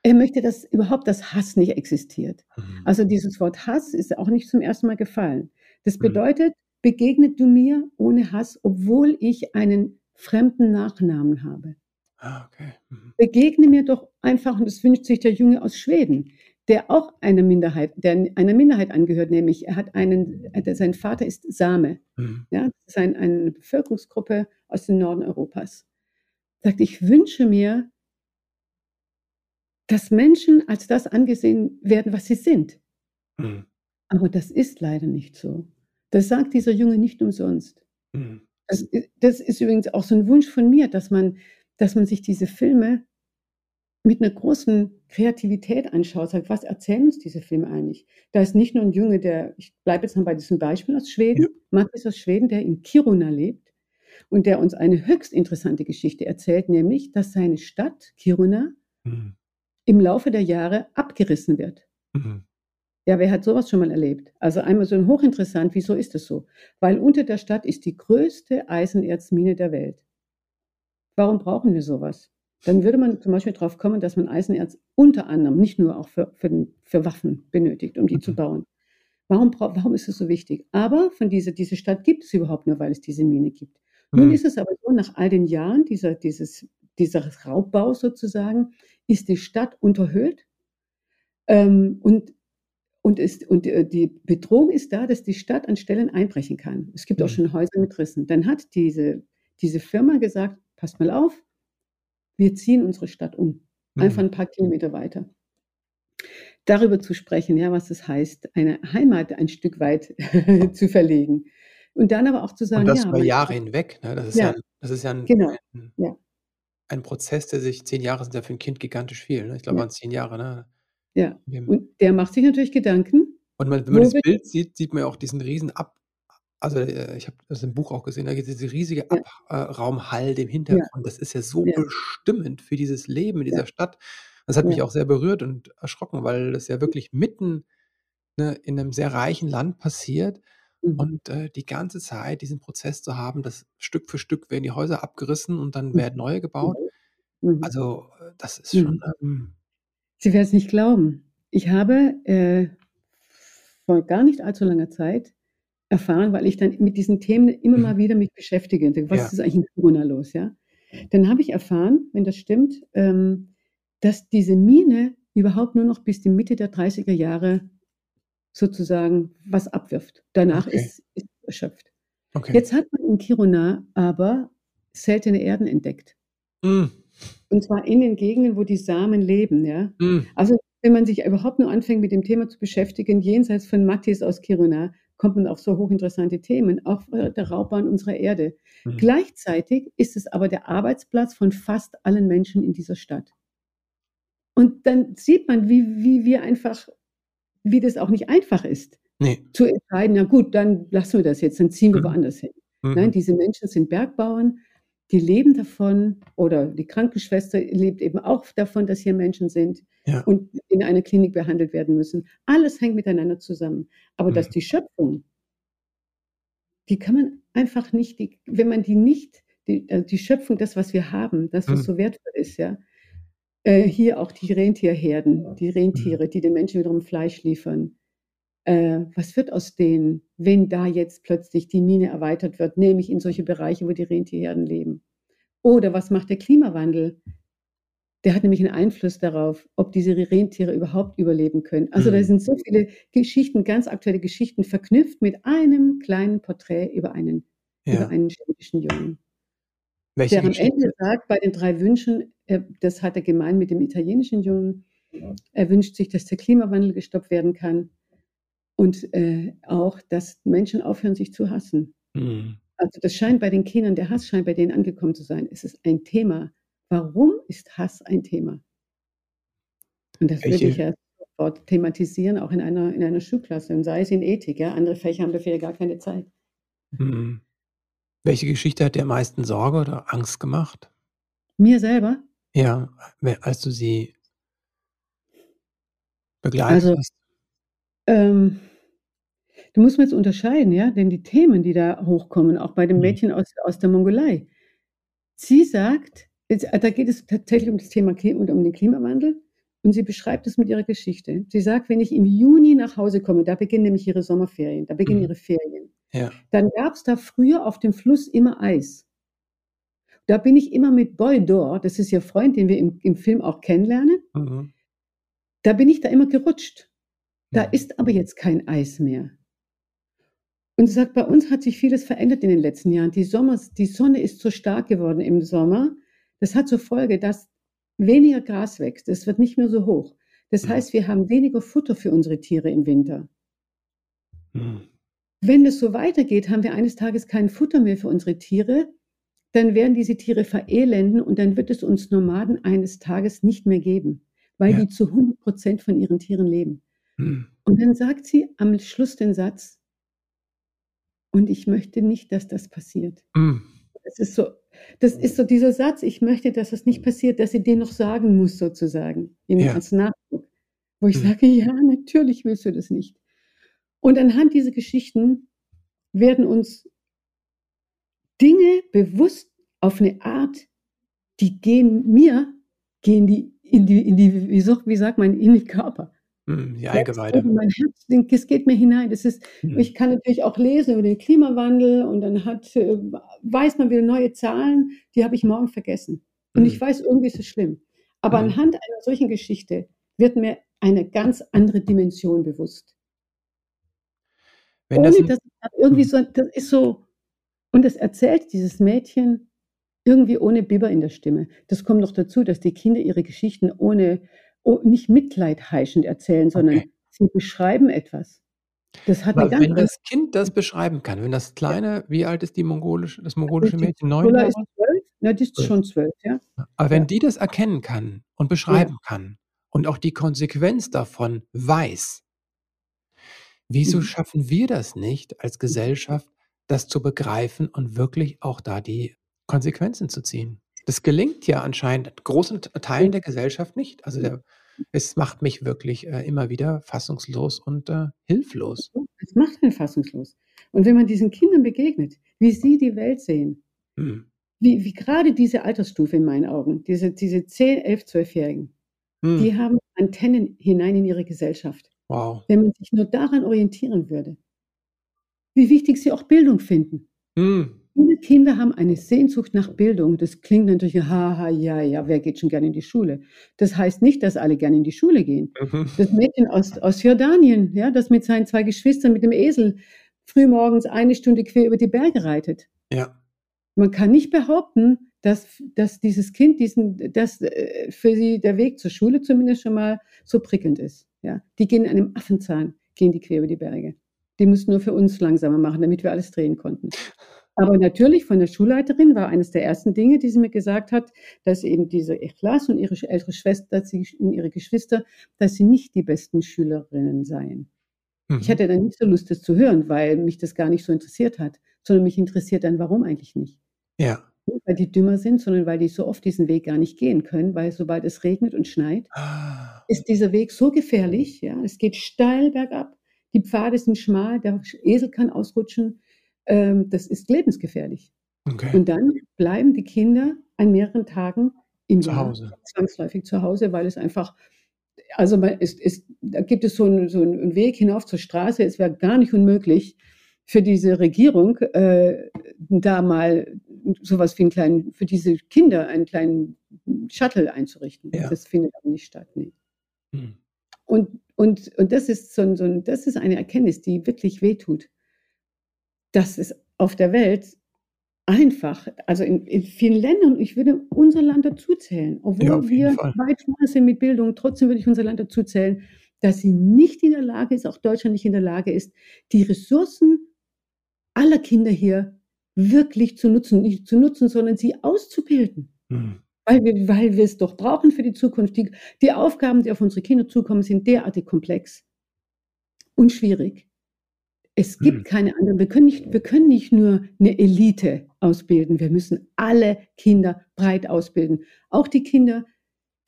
Er möchte, dass überhaupt das Hass nicht existiert. Mhm. Also dieses Wort Hass ist auch nicht zum ersten Mal gefallen. Das mhm. bedeutet, begegnet du mir ohne Hass, obwohl ich einen fremden Nachnamen habe. Ah, okay. Mhm. Begegne mir doch einfach, und das wünscht sich der Junge aus Schweden, der auch einer Minderheit, der einer Minderheit angehört, nämlich er hat einen, sein Vater ist Same. Mhm. Ja, das ist ein, eine Bevölkerungsgruppe aus dem Norden Europas. Sagt, ich wünsche mir, dass Menschen als das angesehen werden, was sie sind. Mhm. Aber das ist leider nicht so. Das sagt dieser Junge nicht umsonst. Mhm. Das, das, ist übrigens auch so ein Wunsch von mir, dass man, dass man sich diese Filme mit einer großen Kreativität anschaut, sagt, was erzählen uns diese Filme eigentlich? Da ist nicht nur ein Junge, der, ich bleibe jetzt mal bei diesem Beispiel aus Schweden, ja. Matthias aus Schweden, der in Kiruna lebt und der uns eine höchst interessante Geschichte erzählt, nämlich, dass seine Stadt Kiruna mhm im Laufe der Jahre abgerissen wird. Mhm. Ja, wer hat sowas schon mal erlebt? Also einmal so ein hochinteressant, wieso ist das so? Weil unter der Stadt ist die größte Eisenerzmine der Welt. Warum brauchen wir sowas? Dann würde man zum Beispiel darauf kommen, dass man Eisenerz unter anderem, nicht nur auch für, für, für Waffen benötigt, um die mhm. zu bauen. Warum, warum ist es so wichtig? Aber von dieser, diese Stadt gibt es überhaupt nur, weil es diese Mine gibt. Mhm. Nun ist es aber so, nach all den Jahren dieser, dieses, dieser Raubbau sozusagen, ist die Stadt unterhöhlt ähm, und, und, ist, und äh, die Bedrohung ist da, dass die Stadt an Stellen einbrechen kann. Es gibt mhm. auch schon Häuser mit Rissen. Dann hat diese, diese Firma gesagt, passt mal auf, wir ziehen unsere Stadt um. Einfach mhm. ein paar Kilometer weiter. Darüber zu sprechen, ja, was es heißt, eine Heimat ein Stück weit zu verlegen. Und dann aber auch zu sagen, und das ja, über Jahre hinweg. Ne? Das ist ja, ja, das ist ja ein, genau, ein, ja ein Prozess, der sich zehn Jahre sind ja für ein Kind gigantisch viel. Ne? Ich glaube, Ja. waren zehn Jahre. Ne? Ja. Und der macht sich natürlich Gedanken, Und man, wenn man das Bild sieht, sieht man ja auch diesen riesen Ab... Also äh, ich habe das im Buch auch gesehen, da gibt es diese riesige Ja. Abraumhall dem Ja. Hintergrund. Das ist ja so bestimmend für dieses Leben in dieser Stadt. Das hat mich auch sehr berührt und erschrocken, weil das ja wirklich mitten ne, in einem sehr reichen Land passiert. Mhm. Und äh, die ganze Zeit diesen Prozess zu haben, dass Stück für Stück werden die Häuser abgerissen und dann Mhm. werden neue gebaut. Mhm. Also, äh, das ist schon, Mhm. ähm Sie werden es nicht glauben. Ich habe, äh, vor gar nicht allzu langer Zeit erfahren, weil ich dann mit diesen Themen immer Mhm. mal wieder mich beschäftige. Was Ja. ist eigentlich mit Corona los, ja? Dann habe ich erfahren, wenn das stimmt, ähm, dass diese Mine überhaupt nur noch bis die Mitte der 30er Jahre sozusagen was abwirft. Danach Okay. ist ist erschöpft. Okay. Jetzt hat man in Kiruna aber seltene Erden entdeckt. Mm, Und zwar in den Gegenden, wo die Samen leben, ja? mm, Also, wenn man sich überhaupt nur anfängt, mit dem Thema zu beschäftigen, jenseits von Mattis aus Kiruna, kommt man auf so hochinteressante Themen, auch äh, der Raubbahn unserer Erde. Mhm. Gleichzeitig ist es aber der Arbeitsplatz von fast allen Menschen in dieser Stadt. Und dann sieht man, wie wie wir einfach wie das auch nicht einfach ist, Nee. zu entscheiden: „Na gut, dann lassen wir das jetzt, dann ziehen wir Mhm. woanders hin.“ Mhm. Nein, diese Menschen sind Bergbauern, die leben davon oder die Krankenschwester lebt eben auch davon, dass hier Menschen sind Ja. und in einer Klinik behandelt werden müssen. Alles hängt miteinander zusammen. Aber dass Mhm. die Schöpfung die kann man einfach nicht die wenn man die nicht die äh, die Schöpfung, das, was wir haben, das, was Mhm. so wertvoll ist, ja, äh, hier auch die Rentierherden, die Mhm. Rentiere, die den Menschen wiederum Fleisch liefern. Äh, was wird aus denen, wenn da jetzt plötzlich die Mine erweitert wird, nämlich in solche Bereiche, wo die Rentierherden leben? Oder was macht der Klimawandel? Der hat nämlich einen Einfluss darauf, ob diese Rentiere überhaupt überleben können. Also, da Mhm. sind so viele Geschichten, ganz aktuelle Geschichten verknüpft mit einem kleinen Porträt über einen über Ja. einen schwedischen Jungen. Welche Der am Ende sagt bei den 3 Wünschen, äh, das hat er gemeint mit dem italienischen Jungen, er wünscht sich, dass der Klimawandel gestoppt werden kann und, äh, auch, dass Menschen aufhören, sich zu hassen. Mhm. Also, das scheint bei den Kindern der Hass scheint bei denen angekommen zu sein. Es ist ein Thema. Warum ist Hass ein Thema? Und das würde ich Welche ja sofort thematisieren, auch in einer in einer Schulklasse und sei es in Ethik, ja. Andere Fächer haben dafür ja gar keine Zeit. Mhm. Welche Geschichte hat dir am meisten Sorge oder Angst gemacht? Mir selber? Ja, als du sie begleitet Also hast? ähm, da muss man jetzt unterscheiden, ja, denn die Themen, die da hochkommen, auch bei dem Mhm. Mädchen aus aus der Mongolei. Sie sagt jetzt da geht es tatsächlich um das Thema und um den Klimawandel und sie beschreibt es mit ihrer Geschichte. Sie sagt: „Wenn ich im Juni nach Hause komme“, da beginnen nämlich ihre Sommerferien, da beginnen Mhm. ihre Ferien. Ja. Dann gab's da früher auf dem Fluss immer Eis. Da bin ich immer mit Boy Dor, das ist ihr Freund, den wir im im Film auch kennenlernen Mhm. da bin ich da immer gerutscht. Da Mhm. ist aber jetzt kein Eis mehr. Und sie sagt: „Bei uns hat sich vieles verändert in den letzten Jahren. Die Sommers die Sonne ist so stark geworden im Sommer. Das hat zur Folge, dass weniger Gras wächst. Es wird nicht mehr so hoch. Das Mhm. heißt, wir haben weniger Futter für unsere Tiere im Winter. Wenn es so weitergeht, haben wir eines Tages kein Futter mehr für unsere Tiere. Dann werden diese Tiere verelenden und dann wird es uns Nomaden eines Tages nicht mehr geben, weil Ja. die zu 100% von ihren Tieren leben.“ Mhm. Und dann sagt sie am Schluss den Satz: „Und ich möchte nicht, dass das passiert.“ Mhm. Das ist so das ist so dieser Satz: „Ich möchte, dass das nicht passiert“, dass sie den noch sagen muss sozusagen, in Ja. als Nachdruck, wo ich Mhm. sage: „Ja, natürlich willst du das nicht.“ Und anhand dieser Geschichten werden uns Dinge bewusst auf 'ne Art, die gehen mir gehen die in die in die wie so wie sagt man, in den Körper. Mhm, die Eingeweide. in mein Herz, das geht mir hinein. Das ist Mhm. ich kann natürlich auch lesen über den Klimawandel und dann hat äh, weiß man wieder neue Zahlen, die habe ich morgen vergessen. Und ich Mhm. weiß, irgendwie ist es schlimm. Aber Mhm. anhand einer solchen Geschichte wird mir eine ganz andere Dimension bewusst. Wenn das Ohne dass ich irgendwie Mhm. so das ist so und das erzählt dieses Mädchen irgendwie ohne Biber in der Stimme. Das kommt noch dazu, dass die Kinder ihre Geschichten ohne o nicht mitleidheischend erzählen, Okay. sondern sie beschreiben etwas. Das hat Aber wenn das Kind das beschreiben kann, wenn das Ja. kleine wie alt ist die mongolische das Also, mongolische die Mädchen? 9 Ulla ist Jahre? 12, ne, die ist 12. schon 12, ja. Aber wenn Ja. die das erkennen kann und Ja. beschreiben kann und auch die Konsequenz davon weiß wieso Mhm. schaffen wir das nicht als Mhm. Gesellschaft, das zu begreifen und wirklich auch da die Konsequenzen zu ziehen? Das gelingt ja anscheinend großen T Teilen der Gesellschaft nicht. Also, der es macht mich wirklich, äh, immer wieder fassungslos und, äh, hilflos. Es macht einen fassungslos. Und wenn man diesen Kindern begegnet, wie sie die Welt sehen, Mhm. wie wie grade diese Altersstufe in meinen Augen, diese diese 10, 11, 12-Jährigen, Mhm. die haben Antennen hinein in ihre Gesellschaft. Wow. Wenn man sich nur daran orientieren würde. wie wichtig sie auch Bildung finden. Viele Kinder haben eine Sehnsucht nach Bildung. Das klingt natürlich, haha, ja, ja, wer geht schon gerne in die Schule? Das heißt nicht, dass alle gerne in die Schule gehen. Mhm. Das Mädchen aus, aus Jordanien, ja, das mit seinen zwei Geschwistern mit dem Esel frühmorgens eine Stunde quer über die Berge reitet. Ja. Man kann nicht behaupten, dass, dass dieses Kind, diesen, dass äh, für sie der Weg zur Schule zumindest schon mal so prickelnd ist. Ja. Die gehen in einem Affenzahn, gehen die quer über die Berge. Die mussten nur für uns langsamer machen, damit wir alles drehen konnten. Aber natürlich von der Schulleiterin war eines der ersten Dinge, die sie mir gesagt hat, dass eben diese Ikhlas und ihre ältere Schwester sie, und ihre Geschwister, dass sie nicht die besten Schülerinnen seien. Mhm. Ich hatte dann nicht so Lust, das zu hören, weil mich das gar nicht so interessiert hat, sondern mich interessiert dann, warum eigentlich nicht. Ja. Nicht, weil die dümmer sind, sondern weil die so oft diesen Weg gar nicht gehen können, weil sobald es regnet und schneit, ah. ist dieser Weg so gefährlich. Ja, es geht steil bergab, die Pfade sind schmal, der Esel kann ausrutschen ähm, das ist lebensgefährlich. Okay. Und dann bleiben die Kinder an mehreren Tagen im zu Jahr Hause. zwangsläufig zu Hause, weil es einfach, also man ist, ist, da gibt es so einen, so einen Weg hinauf zur Straße. Es wäre gar nicht unmöglich für diese Regierung, äh, da mal sowas wie einen kleinen, für diese Kinder einen kleinen Shuttle einzurichten. Ja. Das findet aber nicht statt. Nee. Hm. Und, und, und das ist so ein, so ein, das ist eine Erkenntnis, die wirklich wehtut dass es auf der Welt einfach, also in, in vielen Ländern, ich würde unser Land dazuzählen, obwohl ja, wir Fall. weit vorne sind mit Bildung, trotzdem würde ich unser Land dazuzählen, dass sie nicht in der Lage ist, auch Deutschland nicht in der Lage ist, die Ressourcen aller Kinder hier wirklich zu nutzen, nicht zu nutzen, sondern sie auszubilden. Hm. Weil wir, weil wir es doch brauchen für die Zukunft. Die, die Aufgaben, die auf unsere Kinder zukommen, sind derartig komplex und schwierig. Es gibt hm. keine anderen. Wir können, nicht, wir können nicht nur eine Elite ausbilden. Wir müssen alle Kinder breit ausbilden. Auch die Kinder,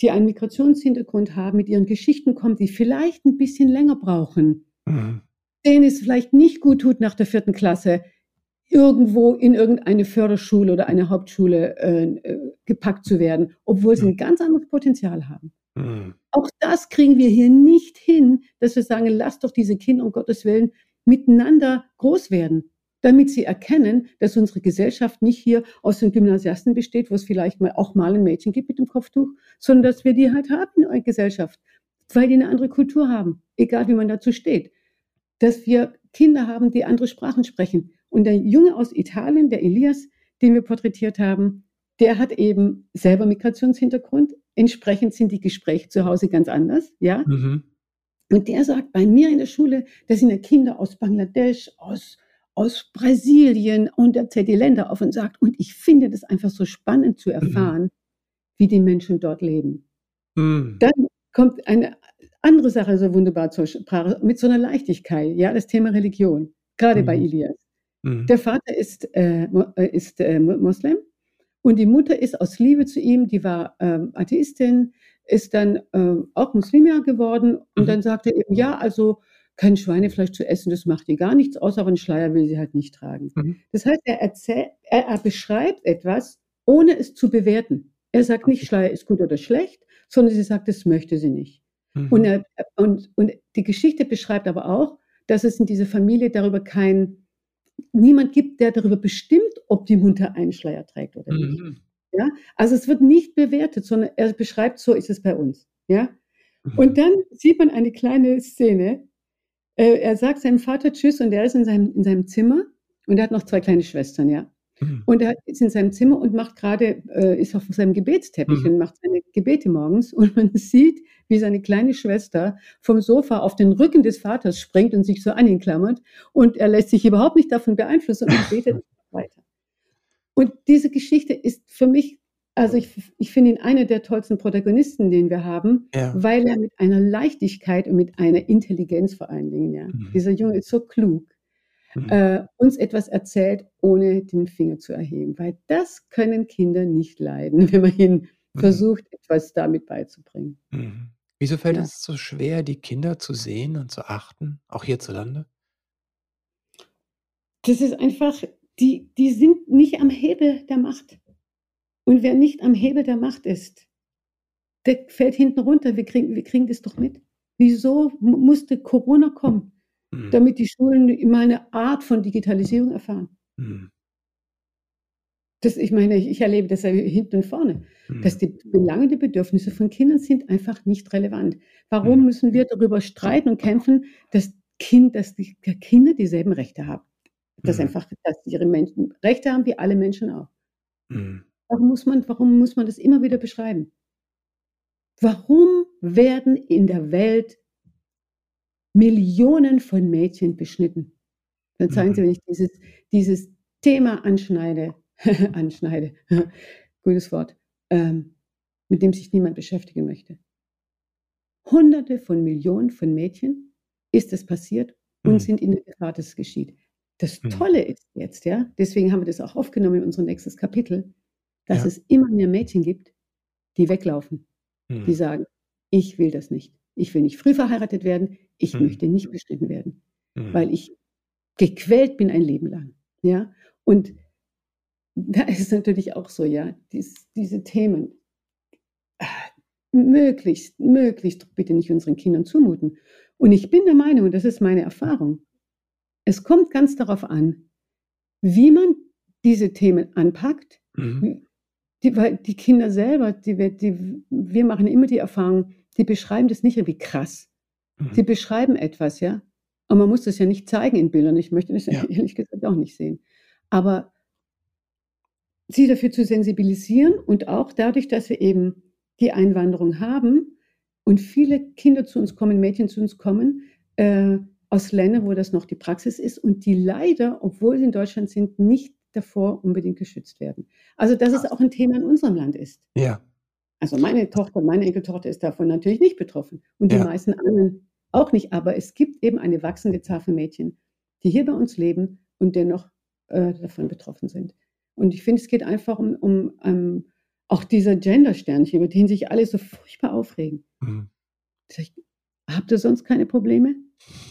die einen Migrationshintergrund haben, mit ihren Geschichten kommen, die vielleicht ein bisschen länger brauchen, mhm. denen es vielleicht nicht gut tut, nach der vierten Klasse irgendwo in irgendeine Förderschule oder eine Hauptschule äh, gepackt zu werden, obwohl sie ein ganz anderes Potenzial haben. Mhm. Auch das kriegen wir hier nicht hin, dass wir sagen, lasst doch diese Kinder um Gottes Willen miteinander groß werden, damit sie erkennen, dass unsere Gesellschaft nicht hier aus den Gymnasiasten besteht, wo es vielleicht mal auch mal ein Mädchen gibt mit dem Kopftuch, sondern dass wir die halt haben in der Gesellschaft, weil die eine andere Kultur haben, egal wie man dazu steht. Dass wir Kinder haben, die andere Sprachen sprechen. Und der Junge aus Italien, der Elias, den wir porträtiert haben, der hat eben selber Migrationshintergrund. Entsprechend sind die Gespräche zu Hause ganz anders, ja. Mhm. Und der sagt, bei mir in der Schule, da sind ja Kinder aus Bangladesch, aus, aus Brasilien und er zählt die Länder auf und sagt, und ich finde das einfach so spannend zu mhm. erfahren, mhm. wie die Menschen dort leben. Mhm. Dann kommt eine andere Sache so wunderbar zur Sprache, mit so einer Leichtigkeit, ja, das Thema Religion, gerade mhm. bei Elias. Mhm. Der Vater ist, äh, äh, ist äh, Moslem und die Mutter ist aus Liebe zu ihm, die war ähm, Atheistin, ist dann äh, auch Muslima geworden und mhm. dann sagte er eben, ja, also kein Schweinefleisch zu essen, das macht ihr gar nichts, außer einen Schleier will sie halt nicht tragen. Mhm. Das heißt, er, erzählt, er, er beschreibt etwas, ohne es zu bewerten. Er sagt nicht, Schleier ist gut oder schlecht, sondern sie sagt, das möchte sie nicht. Mhm. Und, er, und, und die Geschichte beschreibt aber auch, dass es in dieser Familie darüber kein, niemand gibt, der darüber bestimmt, ob die Mutter einen Schleier trägt oder nicht. Mhm. Ja? Also es wird nicht bewertet, sondern er beschreibt, so ist es bei uns. Ja? Mhm. Und dann sieht man eine kleine Szene. Äh, er sagt seinem Vater Tschüss und er ist in seinem, in seinem Zimmer und er hat noch zwei kleine Schwestern, ja. Mhm. Und er ist in seinem Zimmer und macht gerade, äh, ist auf seinem Gebetsteppich mhm. und macht seine Gebete morgens. Und man sieht, wie seine kleine Schwester vom Sofa auf den Rücken des Vaters springt und sich so an ihn klammert. Und er lässt sich überhaupt nicht davon beeinflussen und betet weiter. Und diese Geschichte ist für mich, also ich, ich finde ihn einer der tollsten Protagonisten, den wir haben, ja. weil er mit einer Leichtigkeit und mit einer Intelligenz vor allen Dingen, ja, mhm. dieser Junge ist so klug, mhm. äh, uns etwas erzählt, ohne den Finger zu erheben. Weil das können Kinder nicht leiden, wenn man ihnen mhm. versucht, etwas damit beizubringen. Mhm. Wieso fällt ja. es so schwer, die Kinder zu sehen und zu achten, auch hierzulande? Das ist einfach, die, die sind nicht am Hebel der Macht. Und wer nicht am Hebel der Macht ist, der fällt hinten runter. Wir kriegen, wir kriegen das doch mit. Wieso musste Corona kommen? Mhm. damit die Schulen immer eine Art von Digitalisierung erfahren. Mhm. Das, ich meine, ich, ich erlebe das ja hinten und vorne, mhm. dass die Belange, die Bedürfnisse von Kindern sind einfach nicht relevant. Warum mhm. müssen wir darüber streiten und kämpfen, dass, kind, dass die Kinder dieselben Rechte haben? Dass mhm. einfach, dass ihre Menschen Rechte haben, wie alle Menschen auch. Warum muss man, warum muss man das immer wieder beschreiben? Warum werden in der Welt Millionen von Mädchen beschnitten? Dann zeigen Sie, mhm. wenn ich dieses, dieses Thema anschneide, anschneide, gutes Wort, ähm, mit dem sich niemand beschäftigen möchte. Hunderte von Millionen von Mädchen ist es passiert und mhm. sind in der Gefahr, dass es geschieht. Das mhm. Tolle ist jetzt, ja, deswegen haben wir das auch aufgenommen in unserem nächsten Kapitel, dass ja. es immer mehr Mädchen gibt, die weglaufen, mhm. die sagen, ich will das nicht. Ich will nicht früh verheiratet werden, ich mhm. möchte nicht beschnitten werden, mhm. weil ich gequält bin ein Leben lang. Ja, und da ist es natürlich auch so, ja, dies, diese Themen äh, möglichst, möglichst bitte nicht unseren Kindern zumuten. Und ich bin der Meinung, und das ist meine Erfahrung, es kommt ganz darauf an, wie man diese Themen anpackt. Mhm. Die, weil die Kinder selber, die, die, wir machen immer die Erfahrung, die beschreiben das nicht irgendwie krass. Mhm. Sie beschreiben etwas, ja. Und man muss das ja nicht zeigen in Bildern. Ich möchte das ja. ehrlich gesagt auch nicht sehen. Aber sie dafür zu sensibilisieren und auch dadurch, dass wir eben die Einwanderung haben und viele Kinder zu uns kommen, Mädchen zu uns kommen, äh, aus Ländern, wo das noch die Praxis ist und die leider, obwohl sie in Deutschland sind, nicht davor unbedingt geschützt werden. Also, dass es auch ein Thema in unserem Land ist. Ja. Also, meine Tochter, meine Enkeltochter ist davon natürlich nicht betroffen und die ja. meisten anderen auch nicht. Aber es gibt eben eine wachsende Zahl von Mädchen, die hier bei uns leben und dennoch äh, davon betroffen sind. Und ich finde, es geht einfach um, um, um ähm, auch dieser Gender-Sternchen, über den sich alle so furchtbar aufregen. Mhm. Ich, habt ihr sonst keine Probleme,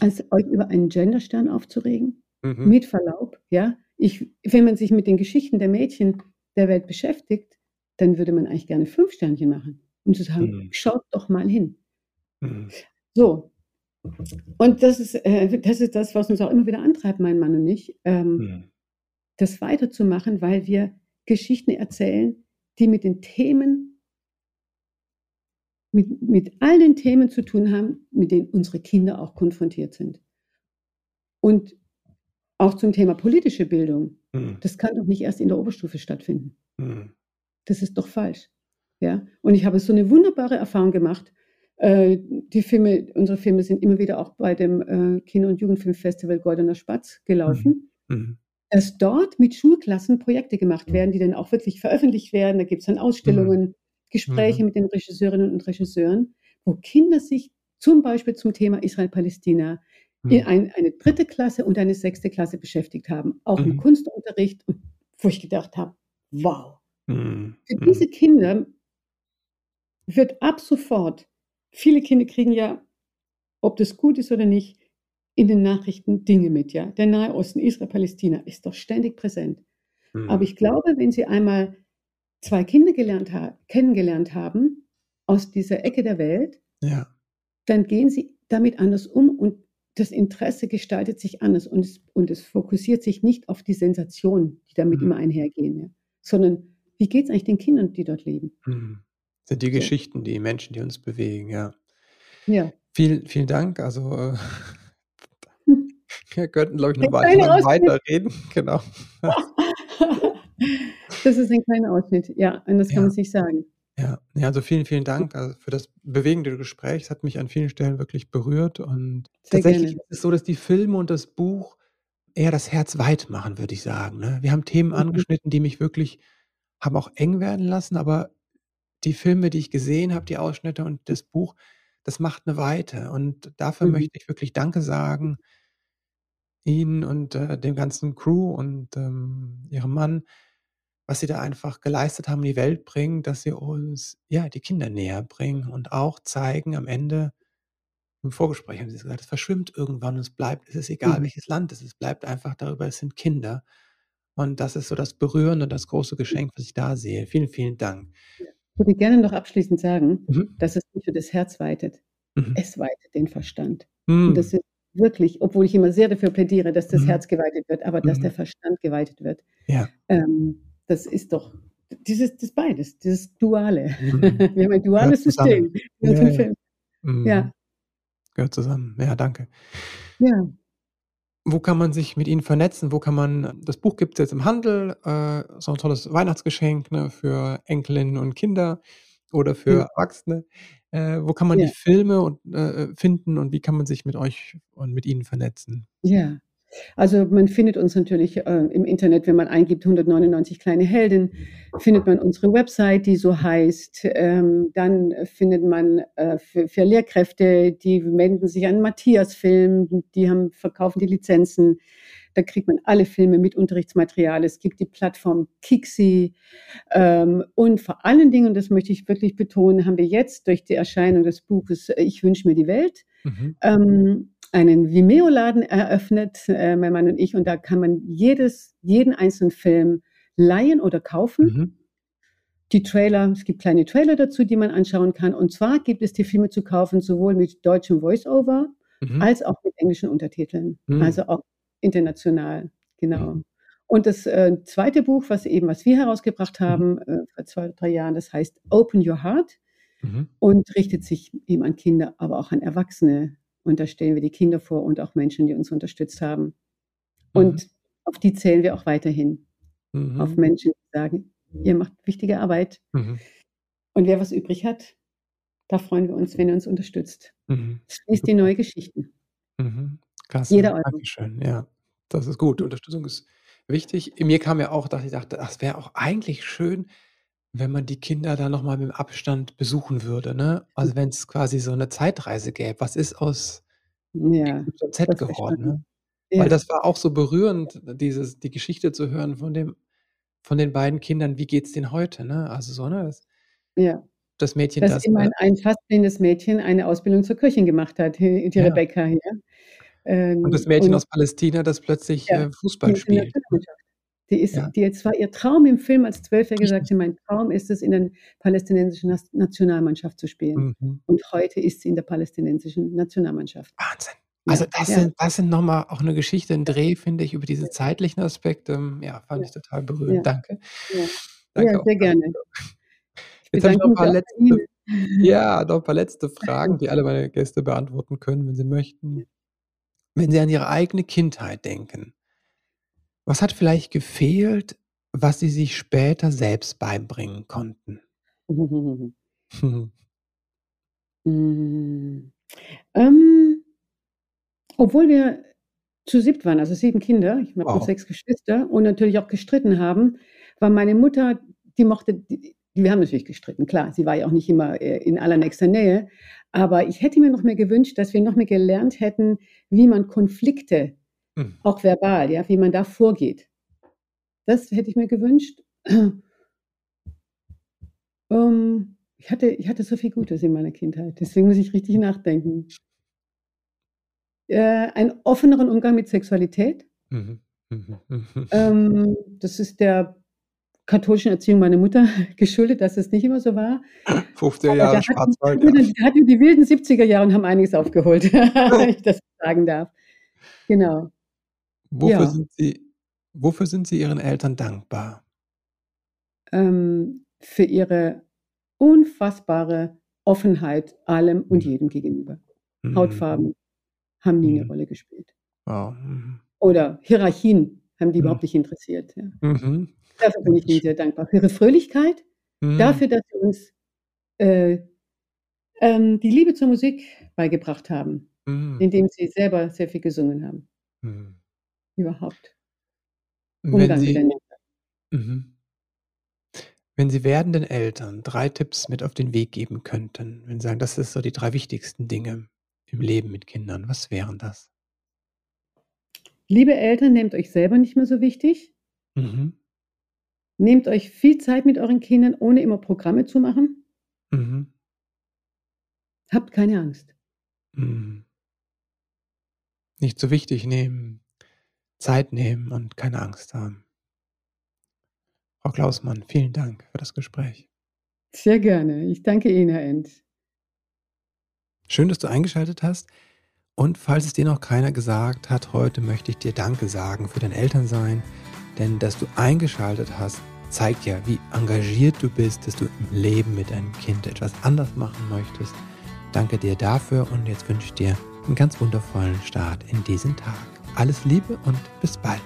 als euch über einen Genderstern aufzuregen? Mhm. Mit Verlaub, ja. Ich, wenn man sich mit den Geschichten der Mädchen der Welt beschäftigt, dann würde man eigentlich gerne fünf Sternchen machen und zu sagen, mhm. schaut doch mal hin. Mhm. So. Und das ist, äh, das ist das, was uns auch immer wieder antreibt, mein Mann und ich. Ähm, mhm das weiterzumachen, weil wir Geschichten erzählen, die mit den Themen, mit, mit all den Themen zu tun haben, mit denen unsere Kinder auch konfrontiert sind. Und auch zum Thema politische Bildung. Mhm. Das kann doch nicht erst in der Oberstufe stattfinden. Mhm. Das ist doch falsch. Ja? Und ich habe so eine wunderbare Erfahrung gemacht. Äh, die Filme, unsere Filme sind immer wieder auch bei dem äh, Kinder- und Jugendfilmfestival Goldener Spatz gelaufen. Mhm. mhm dass dort mit Schulklassen Projekte gemacht werden, die dann auch wirklich veröffentlicht werden. Da gibt es dann Ausstellungen, mhm. Gespräche mhm. mit den Regisseurinnen und Regisseuren, wo Kinder sich zum Beispiel zum Thema Israel-Palästina mhm. in ein, eine dritte Klasse und eine sechste Klasse beschäftigt haben, auch im mhm. Kunstunterricht, wo ich gedacht habe, wow. Mhm. Für mhm. diese Kinder wird ab sofort, viele Kinder kriegen ja, ob das gut ist oder nicht, in den Nachrichten Dinge mit, ja. Der Nahe Osten, Israel, Palästina ist doch ständig präsent. Mhm. Aber ich glaube, wenn Sie einmal zwei Kinder gelernt ha kennengelernt haben aus dieser Ecke der Welt, ja. dann gehen Sie damit anders um und das Interesse gestaltet sich anders und es, und es fokussiert sich nicht auf die Sensationen, die damit mhm. immer einhergehen, ja, sondern wie geht es eigentlich den Kindern, die dort leben? Mhm. Das sind die so. Geschichten, die Menschen, die uns bewegen, ja. Ja. Vielen, vielen Dank. Also äh, wir könnten, glaube ich, noch weiter, weiterreden. Genau. das ist ein kleiner Ausschnitt, ja, und das kann ja. man sich sagen. Ja, ja, also vielen, vielen Dank also für das bewegende Gespräch. Es hat mich an vielen Stellen wirklich berührt. Und Sehr tatsächlich gerne. ist es so, dass die Filme und das Buch eher das Herz weit machen, würde ich sagen. Ne? Wir haben Themen mhm. angeschnitten, die mich wirklich haben auch eng werden lassen, aber die Filme, die ich gesehen habe, die Ausschnitte und das Buch, das macht eine Weite. Und dafür mhm. möchte ich wirklich Danke sagen Ihnen und, äh, dem ganzen Crew und, ähm, Ihrem Mann, was Sie da einfach geleistet haben in die Welt bringen, dass Sie uns, ja, die Kinder näher bringen und auch zeigen am Ende im Vorgespräch haben Sie gesagt, es verschwimmt irgendwann und es bleibt es ist egal, Mhm. welches Land es ist, es bleibt einfach darüber, es sind Kinder. Und das ist so das Berührende und das große Geschenk, was ich da sehe. Vielen, vielen Dank. Ich würde gerne noch abschließend sagen, Mhm. dass es nicht nur das Herz weitet, Mhm. es weitet den Verstand. Und das mhm. ist wirklich, obwohl ich immer sehr dafür plädiere, dass das mhm. Herz geweitet wird, aber dass der mhm. Verstand geweitet wird. Ja. Ähm, das ist doch dieses das beides, dieses Duale. Mhm. Wir haben ein duales System ja. Mhm. Ja. Gehört zusammen. Ja, danke. Ja. Wo kann man sich mit Ihnen vernetzen? Wo kann man, das Buch gibt es jetzt im Handel, äh, so ein tolles Weihnachtsgeschenk ne, für Enkelinnen und Kinder oder für ja. Erwachsene. Äh, wo kann man ja. die Filme und, äh, finden und wie kann man sich mit euch und mit Ihnen vernetzen? Ja, also man findet uns natürlich äh, im Internet, wenn man eingibt 199 kleine Helden, findet man unsere Website, die so heißt. Ähm, dann findet man äh, für, für, Lehrkräfte, die wenden sich an Matthias Film, die haben, verkaufen die Lizenzen. Da kriegt man alle Filme mit Unterrichtsmaterial. Es gibt die Plattform Kixi. Ähm, und vor allen Dingen, und das möchte ich wirklich betonen, haben wir jetzt durch die Erscheinung des Buches Ich wünsche mir die Welt mhm. ähm, einen Vimeo-Laden eröffnet, äh, mein Mann und ich, und da kann man jedes, jeden einzelnen Film leihen oder kaufen. Mhm. Die Trailer, es gibt kleine Trailer dazu, die man anschauen kann. Und zwar gibt es die Filme zu kaufen, sowohl mit deutschem Voice-Over mhm. als auch mit englischen Untertiteln. Mhm. Also auch international, genau. Mhm. Und das äh, zweite Buch, was eben, was wir herausgebracht mhm. haben äh, vor zwei, drei Jahren, das heißt Open Your Heart mhm. und richtet sich eben an Kinder, aber auch an Erwachsene. Und da stellen wir die Kinder vor und auch Menschen, die uns unterstützt haben. Und mhm. auf die zählen wir auch weiterhin. Mhm. Auf Menschen, die sagen, ihr macht wichtige Arbeit. Mhm. Und wer was übrig hat, da freuen wir uns, wenn ihr uns unterstützt. Mhm. Schließt die neue Geschichten. Mhm. Klasse. Jeder Euro. Dankeschön. Ja, das ist gut. Unterstützung ist wichtig. Mir kam ja auch, dass ich dachte, das wäre auch eigentlich schön, wenn man die Kinder da noch mal mit dem Abstand besuchen würde, ne? Also, wenn es quasi so eine Zeitreise gäbe. Was ist aus Ja, Z geworden, ne? Weil das war auch so berührend, dieses die Geschichte zu hören von dem von den beiden Kindern. Wie geht's denen heute, ne? Also, so, ne? Das Ja. das Mädchen, Dass das, immerhin ein fast blindes Mädchen eine Ausbildung zur Köchin gemacht hat, die Ja. Rebecca, ja. Und das ähm, Mädchen aus Palästina, das plötzlich, Ja, äh, Fußball spielt, ne? Die ist, ja. die jetzt war ihr Traum im Film als Zwölfjährige sagte, mein Traum ist es, in der palästinensischen Nationalmannschaft zu spielen. Mhm. Und heute ist sie in der palästinensischen Nationalmannschaft. Wahnsinn. Also das, ja. sind, das sind nochmal auch eine Geschichte, ein Dreh, finde ich, über diese zeitlichen Aspekte. Ja, fand ich total berührend. Danke. Danke ja, sehr gerne. Jetzt habe ich noch ein paar letzte, ja, noch ein paar letzte Fragen, die alle meine Gäste beantworten können, wenn sie möchten. Wenn Sie an Ihre eigene Kindheit denken, was hat vielleicht gefehlt, was Sie sich später selbst beibringen konnten? Hm, ähm, obwohl wir zu siebt waren, also sieben Kinder, ich habe Wow. sechs Geschwister und natürlich auch gestritten haben, war meine Mutter, die mochte die wir haben natürlich gestritten, klar, sie war ja auch nicht immer, äh, in allernächster Nähe, aber ich hätte mir noch mehr gewünscht, dass wir noch mehr gelernt hätten, wie man Konflikte Mhm. Auch verbal, ja, wie man da vorgeht. Das hätte ich mir gewünscht. Ähm, ich hatte ich hatte so viel Gutes in meiner Kindheit, deswegen muss ich richtig nachdenken. Äh, einen offeneren Umgang mit Sexualität. Mhm. Mhm. Mhm. Ähm, das ist der katholischen Erziehung meiner Mutter geschuldet, dass es nicht immer so war. 50er Jahre Schwarzwald, ja. Die hatten die wilden 70er Jahre und haben einiges aufgeholt, wenn ich das sagen darf. Genau. Wofür Ja. sind Sie wofür sind Sie Ihren Eltern dankbar? Ähm, für ihre unfassbare Offenheit allem und mhm. jedem gegenüber. Mhm. Hautfarben haben nie 'ne Mhm. Rolle gespielt. Wow. Mhm. Oder Hierarchien haben die Mhm. überhaupt nicht interessiert, ja. Mhm. Dafür bin ich ihnen sehr dankbar. Für ihre Fröhlichkeit, Mhm. dafür, dass sie uns, äh, ähm, die Liebe zur Musik beigebracht haben, Mhm. indem sie selber sehr viel gesungen haben. Mhm überhaupt. Wenn Sie mhm. Wenn Sie werdenden Eltern drei Tipps mit auf den Weg geben könnten, wenn Sie sagen, das ist so die drei wichtigsten Dinge im Leben mit Kindern, was wären das? Liebe Eltern, nehmt euch selber nicht mehr so wichtig. Mhm. Nehmt euch viel Zeit mit euren Kindern, ohne immer Programme zu machen. Mhm. Habt keine Angst. Mhm. Nicht so wichtig nehmen. Zeit nehmen und keine Angst haben. Frau Klausmann, vielen Dank für das Gespräch. Sehr gerne. Ich danke Ihnen, Herr End. Schön, dass du eingeschaltet hast. Und falls es dir noch keiner gesagt hat, heute möchte ich dir Danke sagen für dein Elternsein, denn dass du eingeschaltet hast, zeigt ja, wie engagiert du bist, dass du im Leben mit deinem Kind etwas anders machen möchtest. Danke dir dafür und jetzt wünsche ich dir einen ganz wundervollen Start in diesen Tag. Alles Liebe und bis bald.